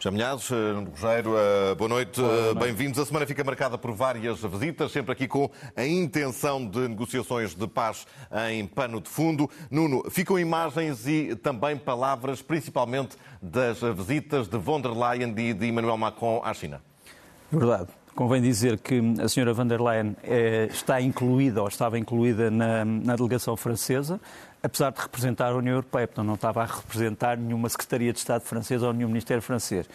Chamelhados, eh, Nuno Rogério, eh, boa noite, eh, bem-vindos. A semana fica marcada por várias visitas, sempre aqui com a intenção de negociações de paz em pano de fundo. Nuno, ficam imagens e também palavras, principalmente das visitas de von der Leyen e de Emmanuel Macron à China. Verdade. Convém dizer que a senhora von der Leyen está incluída ou estava incluída na, na delegação francesa apesar de representar a União Europeia, portanto não estava a representar nenhuma Secretaria de Estado francesa ou nenhum Ministério francês.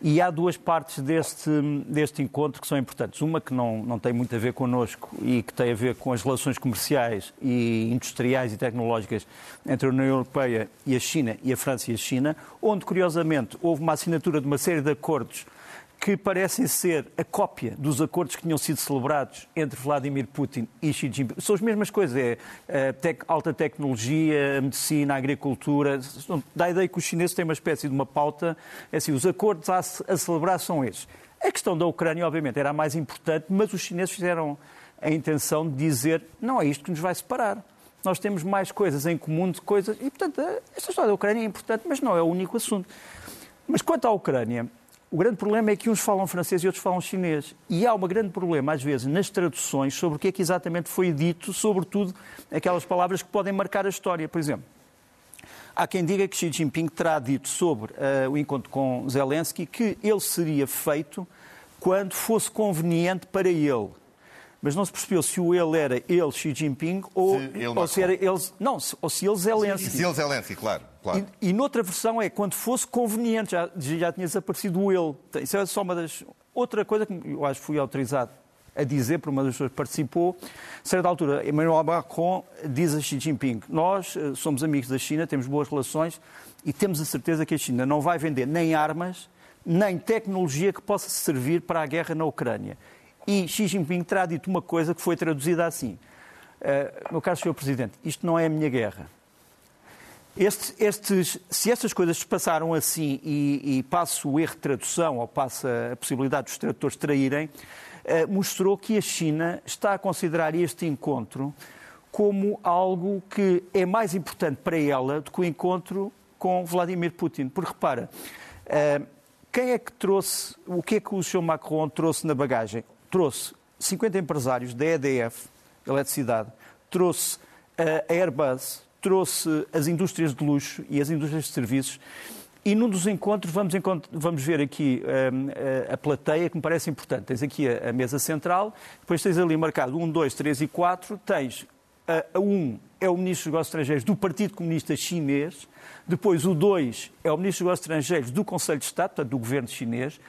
E há duas partes deste, deste encontro que são importantes. Uma que não, não tem muito a ver connosco e que tem a ver com as relações comerciais e industriais e tecnológicas entre a União Europeia e a China, e a França e a China, onde, curiosamente, houve uma assinatura de uma série de acordos que parecem ser a cópia dos acordos que tinham sido celebrados entre Vladimir Putin e Xi Jinping. São as mesmas coisas, é tec, alta tecnologia, medicina, agricultura. Dá a ideia que os chineses têm uma espécie de uma pauta, é assim, os acordos a, a celebrar são estes. A questão da Ucrânia, obviamente, era a mais importante, mas os chineses fizeram a intenção de dizer não é isto que nos vai separar. Nós temos mais coisas em comum de coisas. E, portanto, esta história da Ucrânia é importante, mas não é o único assunto. Mas quanto à Ucrânia, o grande problema é que uns falam francês e outros falam chinês. E há um grande problema, às vezes, nas traduções sobre o que é que exatamente foi dito, sobretudo aquelas palavras que podem marcar a história. Por exemplo, há quem diga que Xi Jinping terá dito sobre uh, o encontro com Zelensky que ele seria feito quando fosse conveniente para ele mas não se percebeu se o ele era ele, Xi Jinping, ou se, ou se era ele. Não, ou se ele Zelensky. Se ele Zelensky, claro. Claro. E, e noutra versão é quando fosse conveniente, já, já tinha desaparecido o ele. Isso é só uma das. Outra coisa que eu acho que fui autorizado a dizer, por uma das pessoas que participou, a certa altura, Emmanuel Macron diz a Xi Jinping: Nós eh, somos amigos da China, temos boas relações e temos a certeza que a China não vai vender nem armas, nem tecnologia que possa servir para a guerra na Ucrânia. E Xi Jinping terá dito uma coisa que foi traduzida assim: uh, Meu caro Sr. Presidente, isto não é a minha guerra. Estes, estes, se estas coisas se passaram assim e, e passa o erro de tradução ou passa a possibilidade dos tradutores traírem, uh, mostrou que a China está a considerar este encontro como algo que é mais importante para ela do que o encontro com Vladimir Putin. Porque repara, uh, quem é que trouxe, o que é que o Sr. Macron trouxe na bagagem? trouxe 50 empresários da EDF, eletricidade, trouxe a Airbus, trouxe as indústrias de luxo e as indústrias de serviços. E num dos encontros vamos, vamos ver aqui um, a, a plateia que me parece importante. Tens aqui a, a, mesa central, depois tens ali marcado 1, 2, 3 e 4. Tens a, a 1 é o Ministro dos Negócios Estrangeiros do Partido Comunista Chinês, depois o 2 é o Ministro dos Negócios Estrangeiros do Conselho de Estado, portanto do Governo Chinês,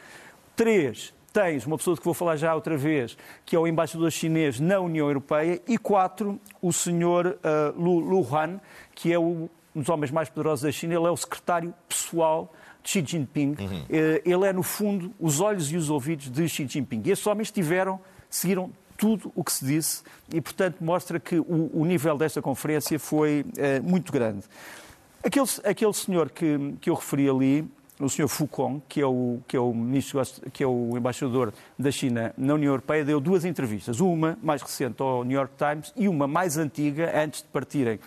3 tens uma pessoa que vou falar já outra vez, que é o embaixador chinês na União Europeia, e quatro, o senhor uh, Lu, Lu Han, que é um dos homens mais poderosos da China, ele é o secretário pessoal de Xi Jinping. Uhum. Uh, ele é, no fundo, os olhos e os ouvidos de Xi Jinping. E esses homens tiveram, seguiram tudo o que se disse e, portanto, mostra que o, o nível desta conferência foi uh, muito grande. Aquele, aquele senhor que, que eu referi ali, o Sr. Foucault, que é o, que é o ministro, que é o embaixador da China na União Europeia, deu duas entrevistas, uma mais recente ao New York Times e uma mais antiga, antes de partirem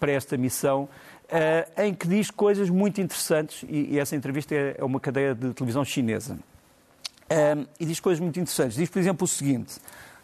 para esta missão, uh, em que diz coisas muito interessantes, e, essa entrevista é, é, uma cadeia de televisão chinesa. Uh, e diz coisas muito interessantes. Diz, por exemplo, o seguinte: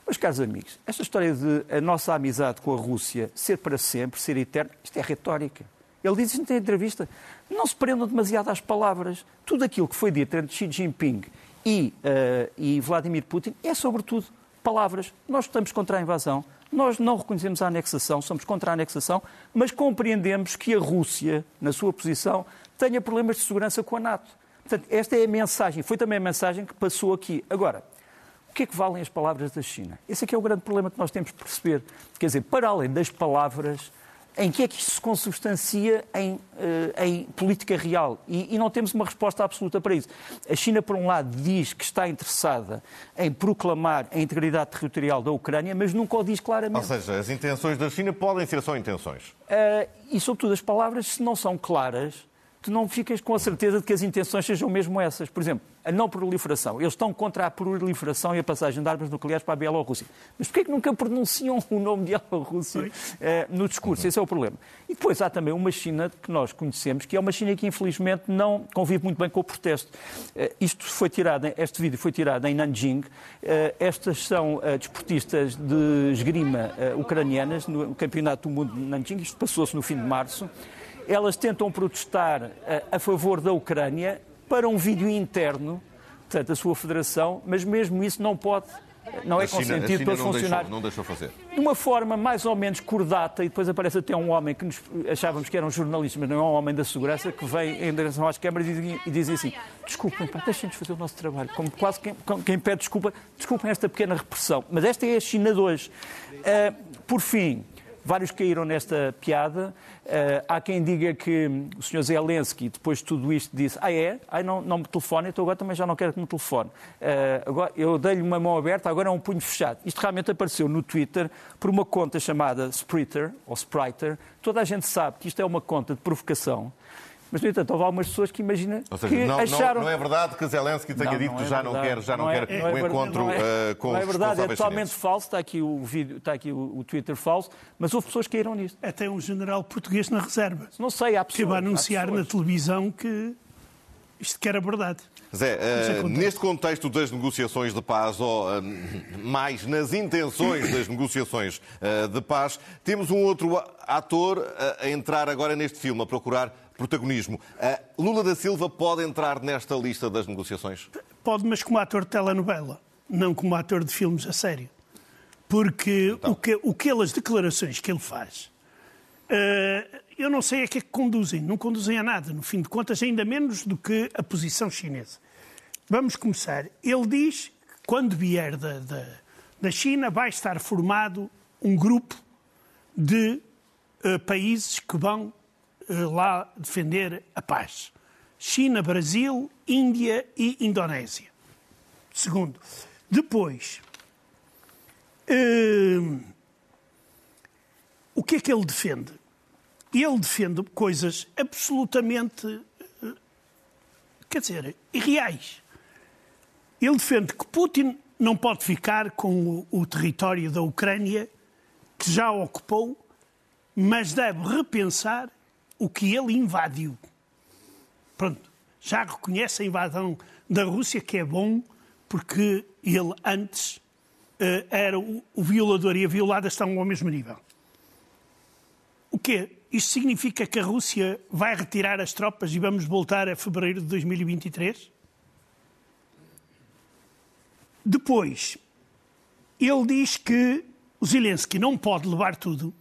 Meus caros amigos, esta história de a nossa amizade com a Rússia ser para sempre, ser eterna, isto é retórica. Ele diz isto na entrevista. Não se prendam demasiado às palavras. Tudo aquilo que foi dito entre Xi Jinping e, uh, e Vladimir Putin é, sobretudo, palavras. Nós estamos contra a invasão, nós não reconhecemos a anexação, somos contra a anexação, mas compreendemos que a Rússia, na sua posição, tenha problemas de segurança com a NATO. Portanto, esta é a mensagem, foi também a mensagem que passou aqui. Agora, o que é que valem as palavras da China? Esse é que é o grande problema que nós temos de perceber. Quer dizer, para além das palavras, em que é que isto se consubstancia em, eh, em política real? E, e, não temos uma resposta absoluta para isso. A China, por um lado, diz que está interessada em proclamar a integridade territorial da Ucrânia, mas nunca o diz claramente. Ou seja, as intenções da China podem ser só intenções. Uh, e, sobretudo, as palavras, se não são claras, tu não ficas com a certeza de que as intenções sejam mesmo essas. Por exemplo, a não proliferação. Eles estão contra a proliferação e a passagem de armas nucleares para a Bielorrússia. Mas porquê é que nunca pronunciam o nome de Bielorrússia eh, no discurso? Esse é o problema. E depois há também uma China que nós conhecemos, que é uma China que infelizmente não convive muito bem com o protesto. Eh, isto foi tirado, este vídeo foi tirado em Nanjing. Eh, estas são desportistas de esgrima ucranianas no Campeonato do Mundo de Nanjing. Isto passou-se no fim de março elas tentam protestar a, a favor da Ucrânia para um vídeo interno, portanto, da sua federação, mas mesmo isso não pode não é consentido pelos funcionários. Não deixou fazer. De uma forma mais ou menos cordata, e depois aparece até um homem que nos achávamos que era um jornalista, mas não é um homem da segurança, que vem em direção às câmaras e, e diz assim: desculpem, deixem-nos fazer o nosso trabalho. Como quase quem, quem, pede desculpa, desculpem esta pequena repressão. Mas esta é a China 2. Uh, por fim, vários caíram nesta piada. Uh, há quem diga que o Sr. Zelensky, depois de tudo isto, disse: Ah, é? Ai, não, não me telefone, então agora também já não quero que me telefone. Uh, agora, eu dei-lhe uma mão aberta, agora é um punho fechado. Isto realmente apareceu no Twitter por uma conta chamada Spritter, ou Spriter. Toda a gente sabe que isto é uma conta de provocação. Mas, no entanto, houve algumas pessoas que imaginam seja, que não, acharam... Não, não, é verdade que Zelensky tenha não, dito que é já, não quer, já não, quer é, o encontro não é, uh, com não é verdade, é totalmente chineses. falso. Está aqui o vídeo, está aqui o, o, Twitter falso, mas houve pessoas que caíram nisto. Até um general português na reserva. Não sei, há pessoas. Que vai anunciar na televisão que isto que era verdade. Zé, uh, neste contexto das negociações de paz, ou uh, mais nas intenções das negociações uh, de paz, temos um outro ator a entrar agora neste filme, a procurar protagonismo. Lula da Silva pode entrar nesta lista das negociações? Pode, mas como ator de telenovela, não como ator de filmes a sério. Porque então. o, que, o que ele, as declarações que ele faz, eu não sei a que é que conduzem. Não conduzem a nada, no fim de contas, ainda menos do que a posição chinesa. Vamos começar. Ele diz que quando vier da, da, da China vai estar formado um grupo de uh, países que vão uh, lá defender a paz. China, Brasil, Índia e Indonésia. Segundo. Depois, uh, o que é que ele defende? Ele defende coisas absolutamente, uh, quer dizer, irreais. Ele defende que Putin não pode ficar com o, o território da Ucrânia, que já ocupou, mas deve repensar o que ele invadiu. Pronto, já reconhece a invasão da Rússia, que é bom, porque ele antes uh, era o, violador e a violada estão ao mesmo nível. O quê? Isto significa que a Rússia vai retirar as tropas e vamos voltar a fevereiro de 2023? Depois, ele diz que o Zelensky não pode levar tudo,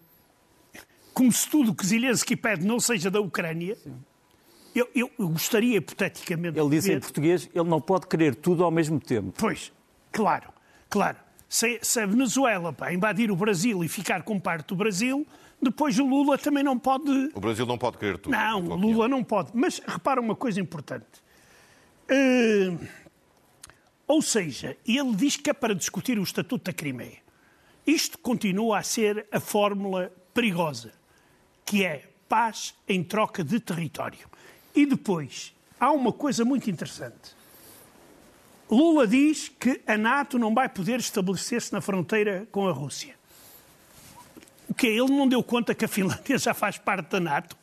como se tudo o que Zelensky pede não seja da Ucrânia. Eu, eu, gostaria, hipoteticamente. Ele disse ver... em português: ele não pode querer tudo ao mesmo tempo. Pois, claro, claro. Se, se a Venezuela pá, invadir o Brasil e ficar com parte do Brasil, depois o Lula também não pode. O Brasil não pode querer tudo. Não, o Lula não pode. Mas repara uma coisa importante. Uh, ou seja, ele diz que é para discutir o Estatuto da Crimeia. Isto continua a ser a fórmula perigosa, que é paz em troca de território. E depois, há uma coisa muito interessante. Lula diz que a NATO não vai poder estabelecer-se na fronteira com a Rússia. Que Ele não deu conta que a Finlândia já faz parte da NATO?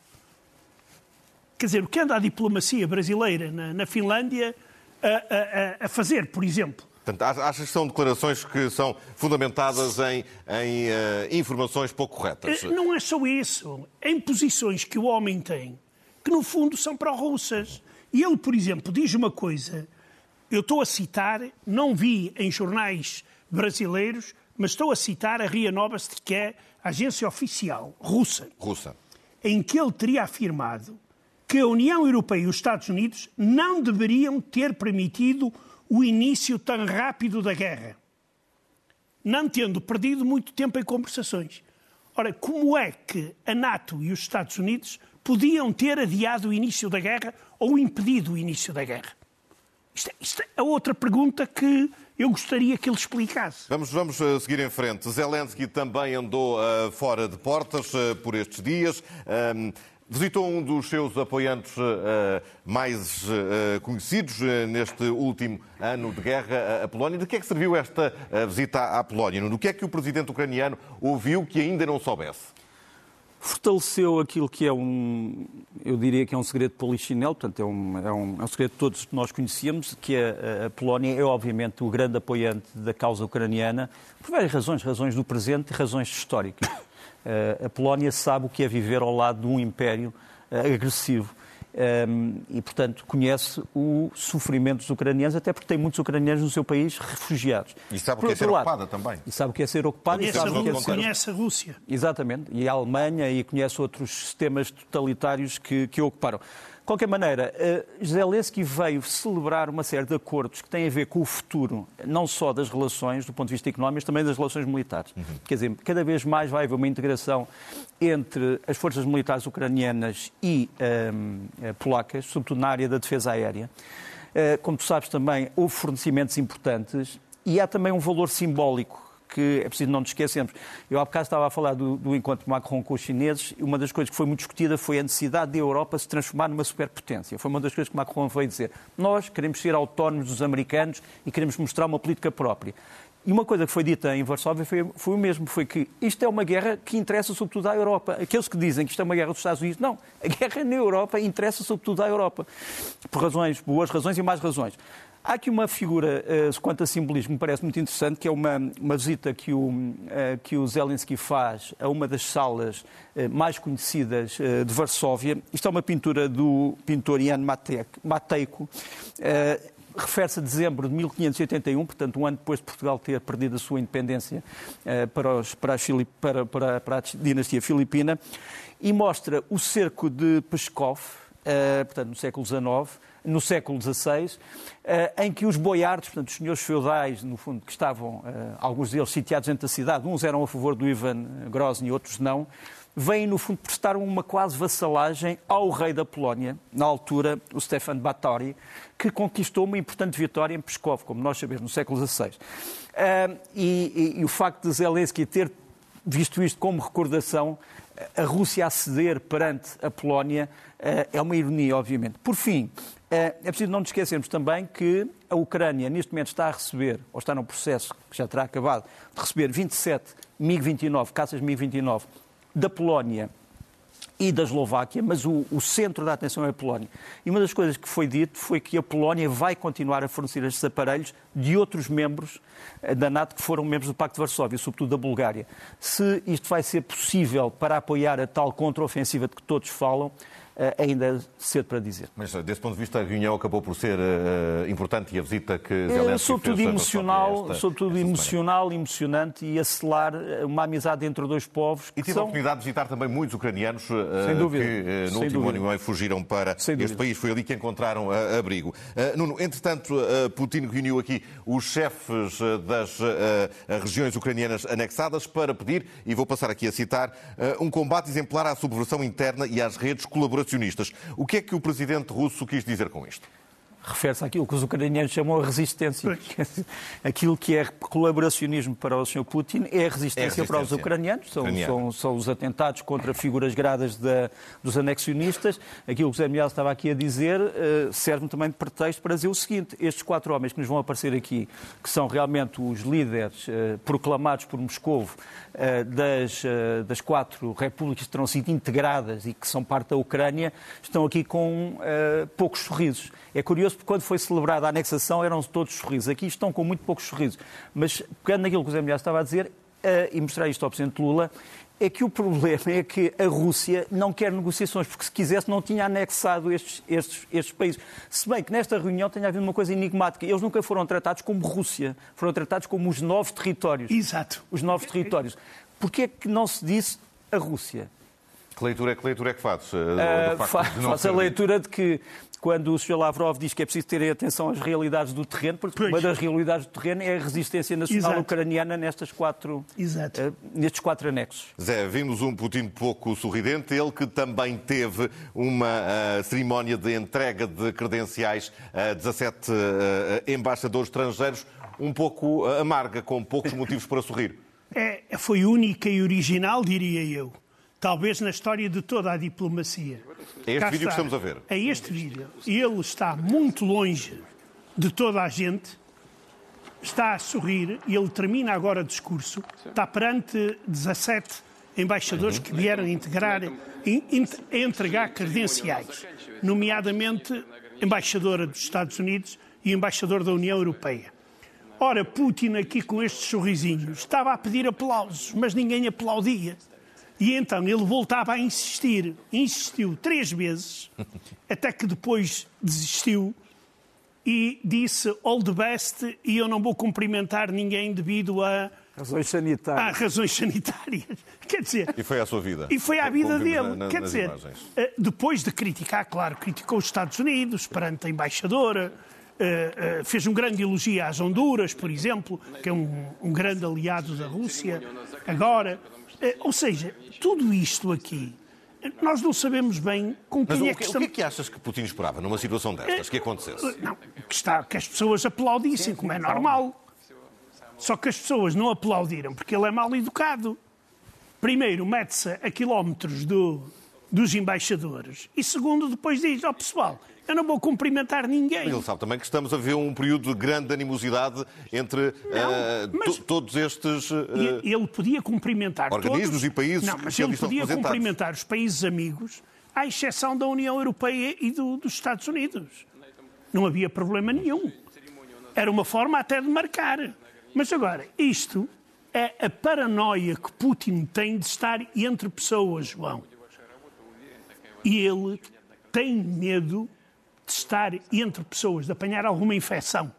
Quer dizer, o que anda a diplomacia brasileira na, na Finlândia a, a, a, fazer, por exemplo? Portanto, achas que são declarações que são fundamentadas em, em uh, informações pouco corretas? Eh, não é só isso. Em posições que o homem tem que no fundo são pró-russas. E ele, por exemplo, diz uma coisa, eu estou a citar, não vi em jornais brasileiros, mas estou a citar a RIA Novosti, que é a agência oficial russa, russa, em que ele teria afirmado que a União Europeia e os Estados Unidos não deveriam ter permitido o início tão rápido da guerra, não tendo perdido muito tempo em conversações. Ora, como é que a NATO e os Estados Unidos podiam ter adiado o início da guerra ou impedido o início da guerra? Isto é, isto é outra pergunta que eu gostaria que ele explicasse. Vamos, vamos uh, seguir em frente. Zelensky também andou uh, fora de portas uh, por estes dias. Visitou um dos seus apoiantes uh, mais uh, conhecidos uh, neste último ano de guerra, a Polónia. De que é que serviu esta visita à Polónia? Do que é que o presidente ucraniano ouviu que ainda não soubesse? Fortaleceu aquilo que é um, eu diria que é um segredo polichinelo, portanto é um, é um, é um segredo que todos nós conhecíamos, que a, a Polónia é obviamente o grande apoiante da causa ucraniana, por várias razões, razões do presente e razões históricas. a Polónia sabe o que é viver ao lado de um império agressivo. Um, e, portanto, conhece o sofrimento dos ucranianos, até porque tem muitos ucranianos no seu país refugiados. E sabe o que é ser lado, ocupada também. E sabe o que é ser ocupada. Conhece, e sabe a, o que é ser... conhece a Rússia. Exatamente. E a Alemanha e conhece outros sistemas totalitários que, que ocuparam. De qualquer maneira, uh, Zelensky veio celebrar uma série de acordos que têm a ver com o futuro, não só das relações do ponto de vista económico, mas também das relações militares. Uhum. Quer dizer, cada vez mais vai haver uma integração entre as forças militares ucranianas e uh, polacas, sobretudo na área da defesa aérea. Como tu sabes também, houve fornecimentos importantes e há também um valor simbólico que é preciso não nos esquecermos. Eu há bocado estava a falar do, do encontro de Macron com os chineses e uma das coisas que foi muito discutida foi a necessidade da Europa se transformar numa superpotência. Foi uma das coisas que Macron veio dizer. Nós queremos ser autónomos dos americanos e queremos mostrar uma política própria. E uma coisa que foi dita em Varsóvia foi, foi, o mesmo, foi que isto é uma guerra que interessa sobretudo à Europa. Aqueles que dizem que isto é uma guerra dos Estados Unidos, não. A guerra na Europa interessa sobretudo à Europa. Por razões, boas razões e mais razões. Há aqui uma figura, uh, quanto a simbolismo, me parece muito interessante, que é uma, uma visita que o, uh, que o Zelensky faz a uma das salas uh, mais conhecidas de Varsóvia. Isto é uma pintura do pintor Jan Matejko. Refere-se a dezembro de 1581, portanto, um ano depois de Portugal ter perdido a sua independência para, os, para, para, para, para a dinastia filipina, e mostra o cerco de Peskov, portanto, no século XIX, no século XVI, eh, em que os boiardos, portanto, os senhores feudais, no fundo, que estavam, alguns deles sitiados dentro da cidade, uns eram a favor do Ivan Grozny, outros não, vêm, no fundo, prestar uma quase vassalagem ao rei da Polónia, na altura, o Stefan Batory, que conquistou uma importante vitória em Pskov, como nós sabemos, no século XVI. Eh, e, e, e o facto de Zelensky ter visto isto como recordação, a Rússia a ceder perante a Polónia é uma ironia, obviamente. Por fim, é, é preciso não nos esquecermos também que a Ucrânia, neste momento, está a receber, ou está num processo que já terá acabado, de receber 27 MiG-29, caças MiG-29, da Polónia e da Eslováquia, mas o, o, centro da atenção é a Polónia. E uma das coisas que foi dito foi que a Polónia vai continuar a fornecer estes aparelhos de outros membros eh, da NATO que foram membros do Pacto de Varsóvia, sobretudo da Bulgária. Se isto vai ser possível para apoiar a tal contraofensiva de que todos falam, ainda cedo para dizer. Mas, eh, desse ponto de vista, a reunião acabou por ser uh, importante e a visita que Zelensky Sobretudo fez emocional, esta, sobretudo esta emocional, emocionante e acelar uma amizade entre dois povos. E tive são... a oportunidade de visitar também muitos ucranianos uh, que uh, no último dúvida. ano fugiram para Sem este dúvida. país. Foi ali que encontraram abrigo. Nuno, entretanto, Putin reuniu aqui os chefes das regiões ucranianas anexadas para pedir, e vou passar aqui a citar, um combate exemplar à subversão interna e às redes colaborativas O que é que o presidente russo quis dizer com isto? Refere-se àquilo que os ucranianos chamam a resistência. Aquilo que é colaboracionismo para o Sr. Putin é a resistência, é resistência. para os ucranianos, são, são, são, os atentados contra figuras gradas da, dos anexionistas. Aquilo que o Zé Miguel estava aqui a dizer uh, serve também de pretexto para dizer o seguinte: estes quatro homens que nos vão aparecer aqui, que são realmente os líderes uh, proclamados por Moscou uh, das, das quatro repúblicas que terão sido integradas e que são parte da Ucrânia, estão aqui com poucos sorrisos. É curioso quando foi celebrada a anexação eram todos sorrisos. Aqui estão com muito poucos sorrisos. Mas, pegando naquilo que o Zé Milhar estava a dizer, uh, e mostrar isto ao Presidente Lula, é que o problema é que a Rússia não quer negociações, porque se quisesse não tinha anexado estes, estes, estes países. Se bem que nesta reunião tenha havido uma coisa enigmática. Eles nunca foram tratados como Rússia, foram tratados como os novos territórios. Exato. Os novos territórios. Porquê é que não se disse a Rússia? Que leitura, que leitura é que fazes? Uh, fa faço a leitura de que quando o Sr. Lavrov diz que é preciso ter atenção às realidades do terreno, porque pois. uma das realidades do terreno é a resistência nacional Exato. ucraniana nestas quatro, uh, nestes quatro anexos. Zé, vimos um Putin pouco sorridente, ele que também teve uma uh, cerimónia de entrega de credenciais a 17 uh, embaixadores estrangeiros, um pouco amarga, com poucos motivos para sorrir. É, foi única e original, diria eu talvez na história de toda a diplomacia. É este Cá vídeo que está. estamos a ver. É este vídeo. Ele está muito longe de toda a gente, está a sorrir e ele termina agora o discurso. Está perante 17 embaixadores que vieram integrar, in- in- entregar credenciais, nomeadamente embaixadora dos Estados Unidos e embaixador da União Europeia. Ora, Putin aqui com estes sorrisinhos estava a pedir aplausos, mas ninguém aplaudia. E então ele voltava a insistir. Insistiu três vezes, até que depois desistiu e disse all the best e eu não vou cumprimentar ninguém devido a, Razões a sanitárias. razões sanitárias. Quer dizer, E foi a sua vida. e foi à vida dele. na- na- Quer dizer, imagens. eh, depois de criticar, claro, criticou os Estados Unidos perante a embaixadora, eh, eh, fez um grande elogio às Honduras, por exemplo, que é um, um grande aliado da Rússia. Agora, ou seja, tudo isto aqui, nós não sabemos bem com quem o é que, que o que é estamos. que achas que Putin esperava numa situação destas, que acontecesse? Não, que, está, que as pessoas aplaudissem, como é normal. Só que as pessoas não aplaudiram porque ele é mal educado. Primeiro, mete-se a quilómetros do, dos embaixadores. E segundo, depois diz ao pessoal: eu não vou cumprimentar ninguém. Ele sabe também que estamos a ver um período de grande animosidade entre mas- to- todos estes. E Ele podia cumprimentar organismos todos. e países Não, que mas ali ele podia cumprimentar os países amigos, à exceção da União Europeia e do- dos Estados Unidos. Não havia problema nenhum. Era uma forma até de marcar. Mas agora, isto é a paranoia que Putin tem de estar entre pessoas, João. E ele tem medo de estar entre pessoas, de apanhar alguma infecção.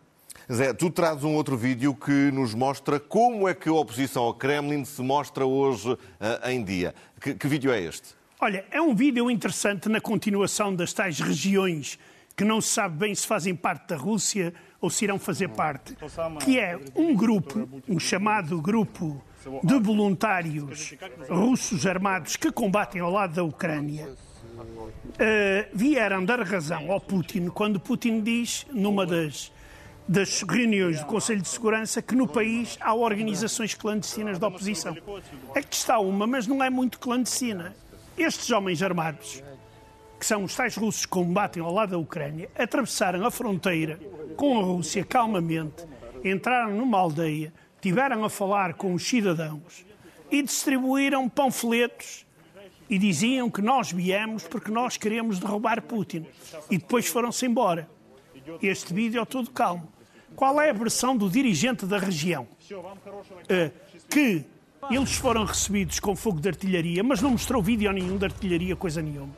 Zé, tu trazes um outro vídeo que nos mostra como é que a oposição ao Kremlin se mostra hoje eh, em dia. Que, que vídeo é este? Olha, é um vídeo interessante na continuação das tais regiões que não se sabe bem se fazem parte da Rússia ou se irão fazer parte, que é um grupo, um chamado grupo de voluntários russos armados que combatem ao lado da Ucrânia, eh, vieram dar razão ao Putin quando Putin diz, numa das, das reuniões do Conselho de Segurança, que no país há organizações clandestinas da oposição. É que está uma, mas não é muito clandestina. Estes homens armados, que são os tais russos que combatem ao lado da Ucrânia, atravessaram a fronteira com a Rússia calmamente, entraram numa aldeia, tiveram a falar com os cidadãos e distribuíram panfletos e diziam que nós viemos porque nós queremos derrubar Putin. E depois foram-se embora. Este vídeo é todo calmo. Qual é a versão do dirigente da região? Eh, que eles foram recebidos com fogo de artilharia, mas não mostrou vídeo nenhum de artilharia, coisa nenhuma.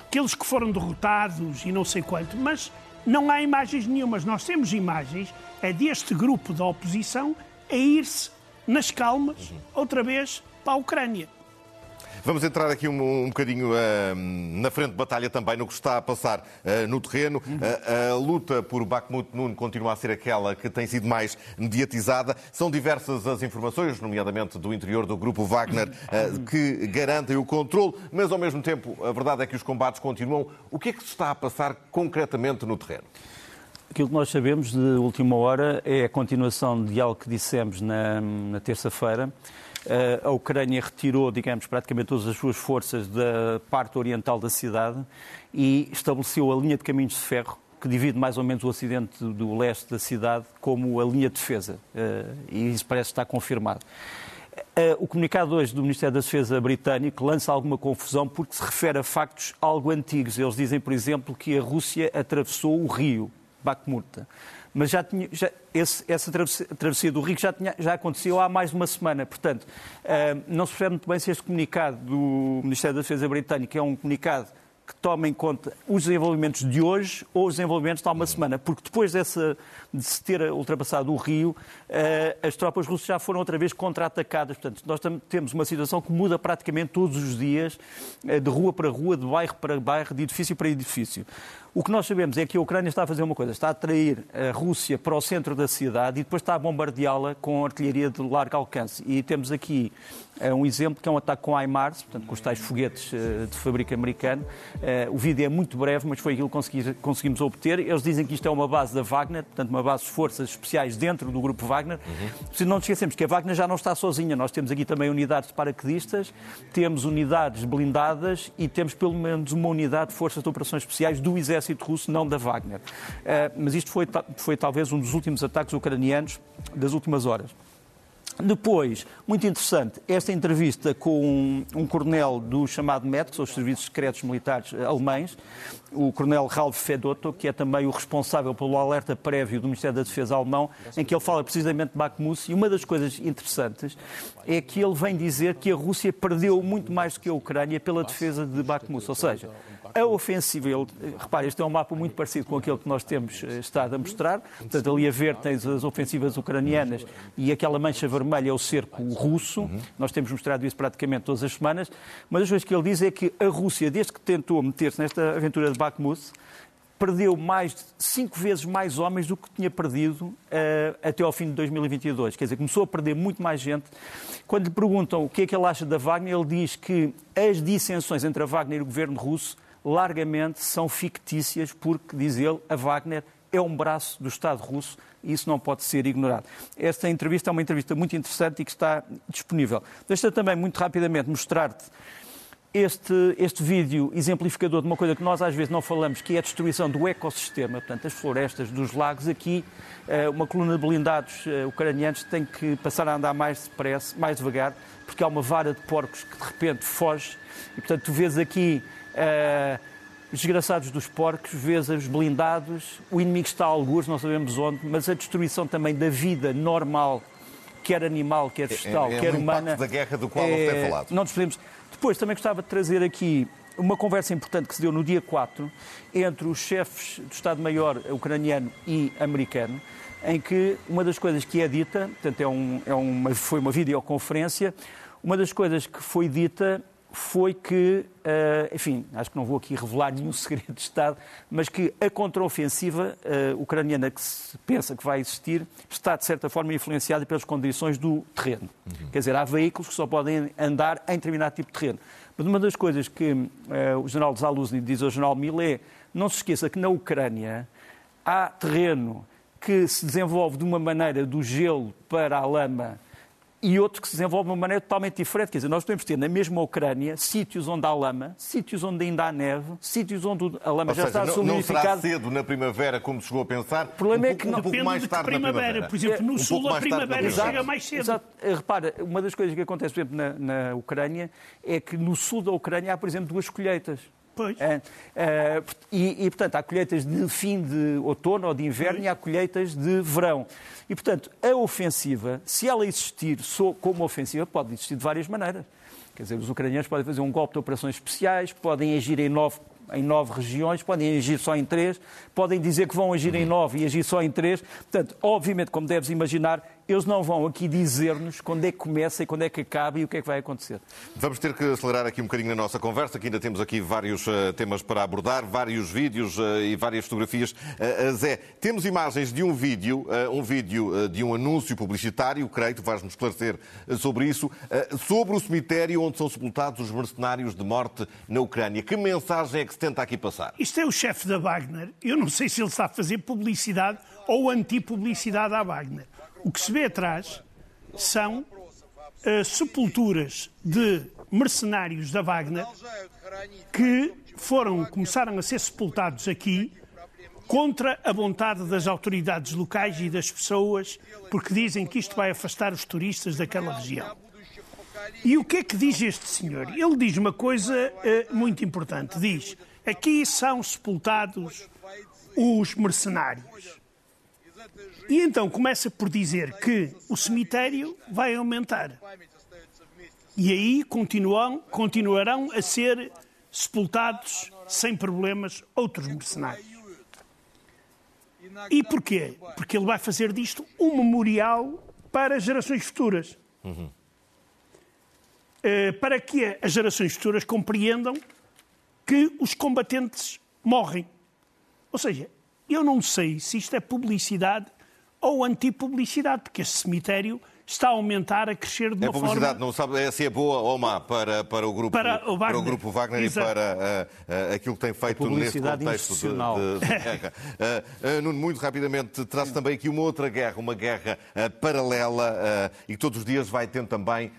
Aqueles que foram derrotados e não sei quanto, mas não há imagens nenhumas. Nós temos imagens, é deste grupo da oposição a ir-se nas calmas, outra vez, para a Ucrânia. Vamos entrar aqui um, um bocadinho eh, na frente de batalha também, no que está a passar eh, no terreno. Eh, a luta por Bakhmut Nun continua a ser aquela que tem sido mais mediatizada. São diversas as informações, nomeadamente do interior do grupo Wagner, que garantem o controle, mas ao mesmo tempo a verdade é que os combates continuam. O que é que se está a passar concretamente no terreno? Aquilo que nós sabemos de última hora é a continuação de algo que dissemos na, na terça-feira. Uh, a Ucrânia retirou, digamos, praticamente todas as suas forças da parte oriental da cidade e estabeleceu a linha de caminhos de ferro que divide mais ou menos o ocidente do leste da cidade como a linha de defesa. Uh, e isso parece estar confirmado. Uh, o comunicado hoje do Ministério da Defesa britânico lança alguma confusão porque se refere a factos algo antigos. Eles dizem, por exemplo, que a Rússia atravessou o rio Bakhmut. Mas já tinha, já, esse, essa travessia, travessia do rio já, tinha, já aconteceu há mais de uma semana. Portanto, uh, não se percebe muito bem se este comunicado do Ministério da Defesa britânico é um comunicado que toma em conta os desenvolvimentos de hoje ou os desenvolvimentos de há uma semana, porque depois dessa, de se ter ultrapassado o rio, uh, as tropas russas já foram outra vez contra-atacadas. Portanto, nós temos uma situação que muda praticamente todos os dias, uh, de rua para rua, de bairro para bairro, de edifício para edifício. O que nós sabemos é que a Ucrânia está a fazer uma coisa, está a atrair a Rússia para o centro da cidade e depois está a bombardeá-la com artilharia de largo alcance. E temos aqui uh, um exemplo que é um ataque com HIMARS, portanto com os tais foguetes uh, de fábrica americano. Uh, o vídeo é muito breve, mas foi aquilo que consegui, conseguimos obter. Eles dizem que isto é uma base da Wagner, portanto uma base de forças especiais dentro do grupo Wagner. Uhum. Se não nos esquecemos que a Wagner já não está sozinha, nós temos aqui também unidades de paraquedistas, temos unidades blindadas e temos pelo menos uma unidade de forças de operações especiais do exército russo, não da Wagner. Uh, mas isto foi, foi talvez um dos últimos ataques ucranianos das últimas horas. Depois, muito interessante, esta entrevista com um, um coronel do chamado MET, que são os Serviços Secretos Militares Alemães, o coronel Ralf Fedotto, que é também o responsável pelo alerta prévio do Ministério da Defesa alemão, em que ele fala precisamente de Bakhmut, e uma das coisas interessantes é que ele vem dizer que a Rússia perdeu muito mais do que a Ucrânia pela defesa de Bakhmut, ou seja, a ofensiva, ele, repare, este é um mapa muito parecido com aquele que nós temos eh, estado a mostrar. Portanto, ali a ver tens as ofensivas ucranianas e aquela mancha vermelha é o cerco russo. Nós temos mostrado isso praticamente todas as semanas. Mas as coisas que ele diz é que a Rússia, desde que tentou meter-se nesta aventura de Bakhmut, perdeu mais de cinco vezes mais homens do que tinha perdido uh, até ao fim de 2022. Quer dizer, começou a perder muito mais gente. Quando lhe perguntam o que é que ele acha da Wagner, ele diz que as dissensões entre a Wagner e o governo russo largamente são fictícias, porque, diz ele, a Wagner é um braço do Estado russo e isso não pode ser ignorado. Esta entrevista é uma entrevista muito interessante e que está disponível. Deixa também, muito rapidamente, mostrar-te este, este vídeo exemplificador de uma coisa que nós às vezes não falamos, que é a destruição do ecossistema, portanto, as florestas dos lagos. Aqui, eh, uma coluna de blindados eh, ucranianos tem que passar a andar mais depressa, mais devagar, porque há uma vara de porcos que de repente foge. E, portanto, tu vês aqui Uh, desgraçados dos porcos, os blindados, o inimigo está a algures, não sabemos onde, mas a destruição também da vida normal, quer animal, quer vegetal, é, é, quer um humana. da guerra do qual é, tem falado. Não nos podemos. Depois também gostava de trazer aqui uma conversa importante que se deu no dia 4 entre os chefes do Estado-Maior ucraniano e americano, em que uma das coisas que é dita, portanto é, um, é uma, foi uma videoconferência, uma das coisas que foi dita foi que, uh, enfim, acho que não vou aqui revelar nenhum segredo de Estado, mas que a contraofensiva uh, ucraniana que se pensa que vai existir está, de certa forma, influenciada pelas condições do terreno. Uhum. Quer dizer, há veículos que só podem andar em determinado tipo de terreno. Mas uma das coisas que uh, o general Zaluzny diz ao general Milé, é, não se esqueça que na Ucrânia há terreno que se desenvolve de uma maneira do gelo para a lama e outro que se desenvolve de uma maneira totalmente diferente. Quer dizer, nós podemos ter na mesma Ucrânia sítios onde há lama, sítios onde ainda há neve, sítios onde a lama Ou já seja, está solidificada. Não será cedo na primavera, como chegou a pensar. O problema um é que não um pouco mais tarde primavera. na primavera. Por exemplo, no um sul a primavera chega mais cedo. Exato. Eh, repara, uma das coisas que acontece, por exemplo, na, na Ucrânia é que no sul da Ucrânia há, por exemplo, duas colheitas. Pois. É, é, e, e, portanto, há colheitas de fim de outono ou de inverno pois. e há colheitas de verão. E, portanto, a ofensiva, se ela existir como ofensiva, pode existir de várias maneiras. Quer dizer, os ucranianos podem fazer um golpe de operações especiais, podem agir em nove em nove regiões, podem agir só em três, podem dizer que vão agir em nove e agir só em três. Portanto, obviamente, como deves imaginar, eles não vão aqui dizer-nos quando é que começa e quando é que acaba e o que é que vai acontecer. Vamos ter que acelerar aqui um bocadinho na nossa conversa, que ainda temos aqui vários uh, temas para abordar, vários vídeos uh, e várias fotografias. Uh, Zé, temos imagens de um vídeo, um vídeo de um anúncio publicitário, creio, tu vais-nos esclarecer sobre isso, sobre o cemitério onde são sepultados os mercenários de morte na Ucrânia. Que mensagem é que se tenta aqui passar? Isto é o chefe da Wagner. Eu não sei se ele está a fazer publicidade ou anti-publicidade à Wagner. O que se vê atrás são uh, sepulturas de mercenários da Wagner que foram, começaram a ser sepultados aqui contra a vontade das autoridades locais e das pessoas, porque dizem que isto vai afastar os turistas daquela região. E o que é que diz este senhor? Ele diz uma coisa uh, muito importante. Diz: aqui são sepultados os mercenários. E então começa por dizer que o cemitério vai aumentar. E aí continuam, continuarão a ser sepultados sem problemas outros mercenários. E porquê? Porque ele vai fazer disto um memorial para gerações futuras. Uhum. para que as gerações futuras compreendam que os combatentes morrem Ou seja, eu não sei se isto é publicidade ou antipublicidade, porque este cemitério está a aumentar, a crescer de é uma forma... É publicidade, forma... não sabe se é boa ou má para, para, o, grupo, para, o, Wagner. Para o grupo Wagner Exato. e para uh, uh, aquilo que tem feito neste contexto de, de, de guerra. Uh, Nuno, muito rapidamente, traz também aqui uma outra guerra, uma guerra paralela e que todos os dias vai tendo também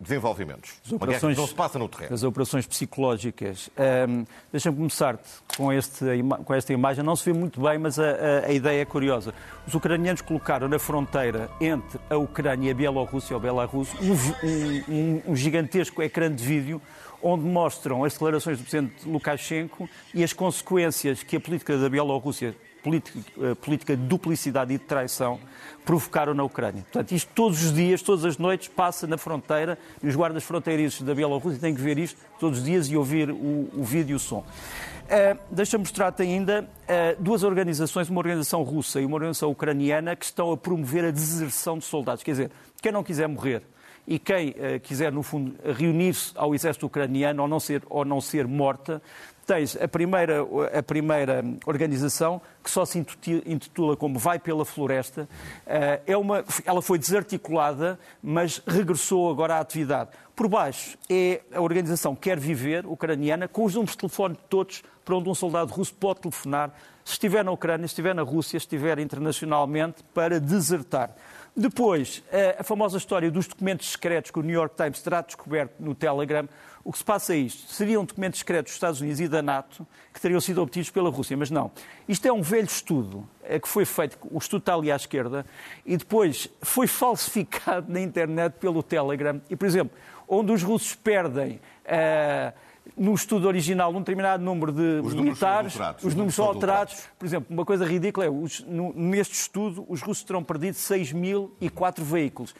desenvolvimentos. As operações, não se passa no terreno. As operações psicológicas. Um, Deixa-me começar com, este, com esta imagem. Não se vê muito bem, mas a, a, a, ideia é curiosa. Os ucranianos colocaram na fronteira entre a Ucrânia e a Bielorrússia, ou Belarus, um, um, um gigantesco ecrã de vídeo onde mostram as declarações do presidente Lukashenko e as consequências que a política da Bielorrússia política, eh, política de duplicidade e de traição provocaram na Ucrânia. Portanto, isto todos os dias, todas as noites, passa na fronteira e os guardas fronteiriços da Bielorrússia têm que ver isto todos os dias e ouvir o, o vídeo e o som. Uh, Deixa-me mostrar-te ainda uh, duas organizações, uma organização russa e uma organização ucraniana, que estão a promover a deserção de soldados. Quer dizer, quem não quiser morrer e quem uh, quiser, no fundo, reunir-se ao exército ucraniano ou não ser, ou não ser morta, tens a primeira, a primeira organização, que só se intitula como Vai pela Floresta. Eh, é uma, ela foi desarticulada, mas regressou agora à atividade. Por baixo é a organização Quer Viver, ucraniana, com os números de telefone todos para onde um soldado russo pode telefonar, se estiver na Ucrânia, se estiver na Rússia, se estiver internacionalmente, para desertar. Depois, a famosa história dos documentos secretos que o New York Times terá descoberto no Telegram, o que se passa é isto. Seriam documentos secretos dos Estados Unidos e da NATO que teriam sido obtidos pela Rússia, mas não. Isto é um velho estudo é que foi feito, o estudo está ali à esquerda, e depois foi falsificado na internet pelo Telegram. E, por exemplo, onde os russos perdem. Uh, no estudo original um determinado número de os militares, números os números são alterados. Por exemplo, uma coisa ridícula é, os, no, neste estudo, os russos terão perdido 6.004 veículos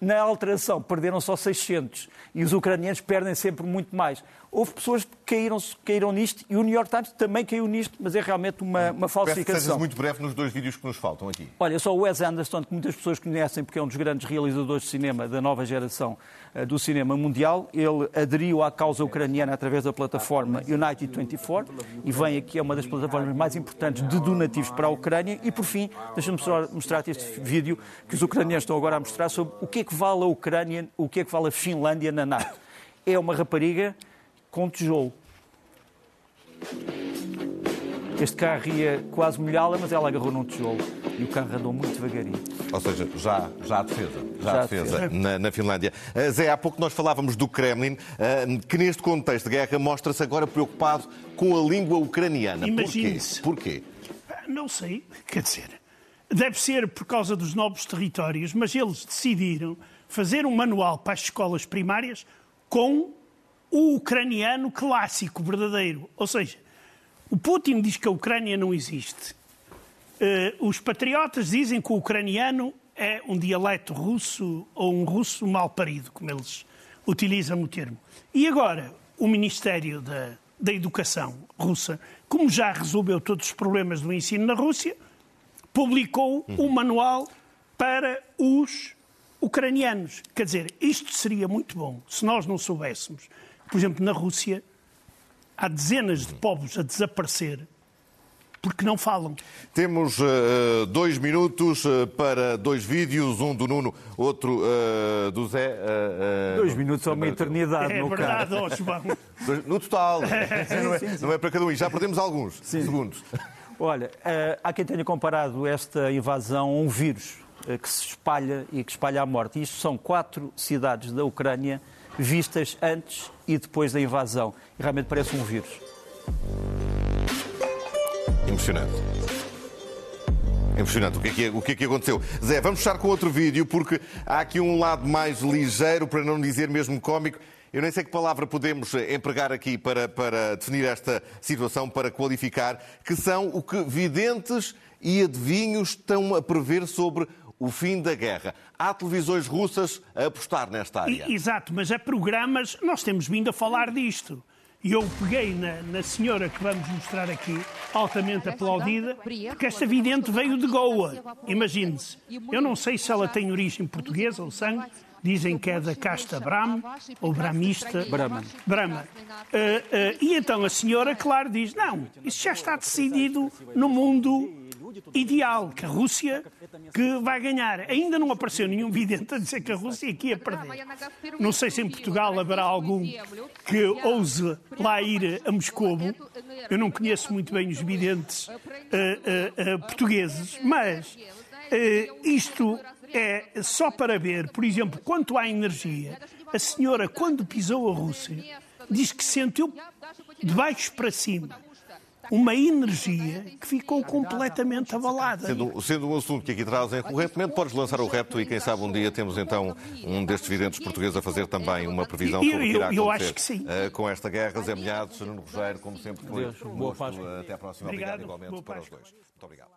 na alteração perderam só 600 e os ucranianos perdem sempre muito mais. Houve pessoas que caíram, caíram nisto e o New York Times também caiu nisto, mas é realmente uma, uma falsificação. Peço que muito breve nos dois vídeos que nos faltam aqui. Olha, só o Wes Anderson, que muitas pessoas conhecem porque é um dos grandes realizadores de cinema da nova geração uh, do cinema mundial, ele aderiu à causa ucraniana através da plataforma United 24 e vem aqui, é uma das plataformas mais importantes de donativos para a Ucrânia e, por fim, deixa-me mostrar-te este vídeo que os ucranianos estão agora a mostrar sobre o que é que vale a Ucrânia, o que é que vale a Finlândia na NATO. É uma rapariga com tijolo. Este carro ia quase molhá-la, mas ela agarrou num tijolo e o carro andou muito devagarinho. Ou seja, já, já há defesa, já, já há defesa, Na, na, Finlândia. Uh, Zé, há pouco nós falávamos do Kremlin, uh, que neste contexto de guerra mostra-se agora preocupado com a língua ucraniana. Imagine-se. Porquê? Porquê? Não sei, quer dizer, deve ser por causa dos novos territórios, mas eles decidiram fazer um manual para as escolas primárias com o ucraniano clássico, verdadeiro. Ou seja, o Putin diz que a Ucrânia não existe. Uh, os patriotas dizem que o ucraniano é um dialeto russo ou um russo mal parido, como eles utilizam o termo. E agora, o Ministério da, da Educação russa, como já resolveu todos os problemas do ensino na Rússia, publicou um manual para os ucranianos. Quer dizer, isto seria muito bom se nós não soubéssemos por exemplo, na Rússia, há dezenas de povos a desaparecer porque não falam. Temos uh, dois minutos uh, para dois vídeos, um do Nuno, outro uh, do Zé. dois minutos é uma eternidade, é meu verdade. Oh, no total, não, é, não, é, para cada um. Já perdemos alguns sim. segundos. Olha, há quem tenha comparado esta invasão a um vírus que se espalha e que espalha a morte. Isto são quatro cidades da Ucrânia vistas antes e depois da invasão. E realmente parece um vírus. Impressionante. Impressionante. O que, é que, o que é que aconteceu? Zé, vamos fechar com outro vídeo, porque há aqui um lado mais ligeiro, para não dizer mesmo cómico. Eu nem sei que palavra podemos empregar aqui para, para definir esta situação, para qualificar, que são o que videntes e adivinhos estão a prever sobre o fim da guerra. Há televisões russas a apostar nesta área. Exato, mas há programas, nós temos vindo a falar disto. E eu peguei na, na, senhora que vamos mostrar aqui, altamente aplaudida, porque esta vidente veio de Goa. Imagine-se. Eu não sei se ela tem origem portuguesa ou sangue, dizem que é da casta Brahma, ou Brahmista. Brahman. Brahma. Eh, eh, e então a senhora, claro, diz: não, isso já está decidido no mundo ideal, que a Rússia que vai ganhar. Ainda não apareceu nenhum vidente a dizer que a Rússia aqui ia perder. Não sei se em Portugal haverá algum que ouse lá ir a Moscovo. Eu não conheço muito bem os videntes eh, portugueses, mas isto é só para ver, por exemplo, quanto à energia. A senhora, quando pisou a Rússia, diz que sentiu de baixo para cima uma energia que ficou completamente abalada. Sendo, sendo um assunto que aqui trazem recorrentemente, podes lançar o repto e quem sabe um dia temos então um destes videntes portugueses a fazer também uma previsão sobre o que irá eu- eu acontecer acho que sim. eh, com esta guerra. Zé Milhados, Nuno Rogério, como sempre, foi Adeus. um Boa. Páscoa. Até à próxima. Obrigado. Obrigado igualmente para os dois. Muito obrigado.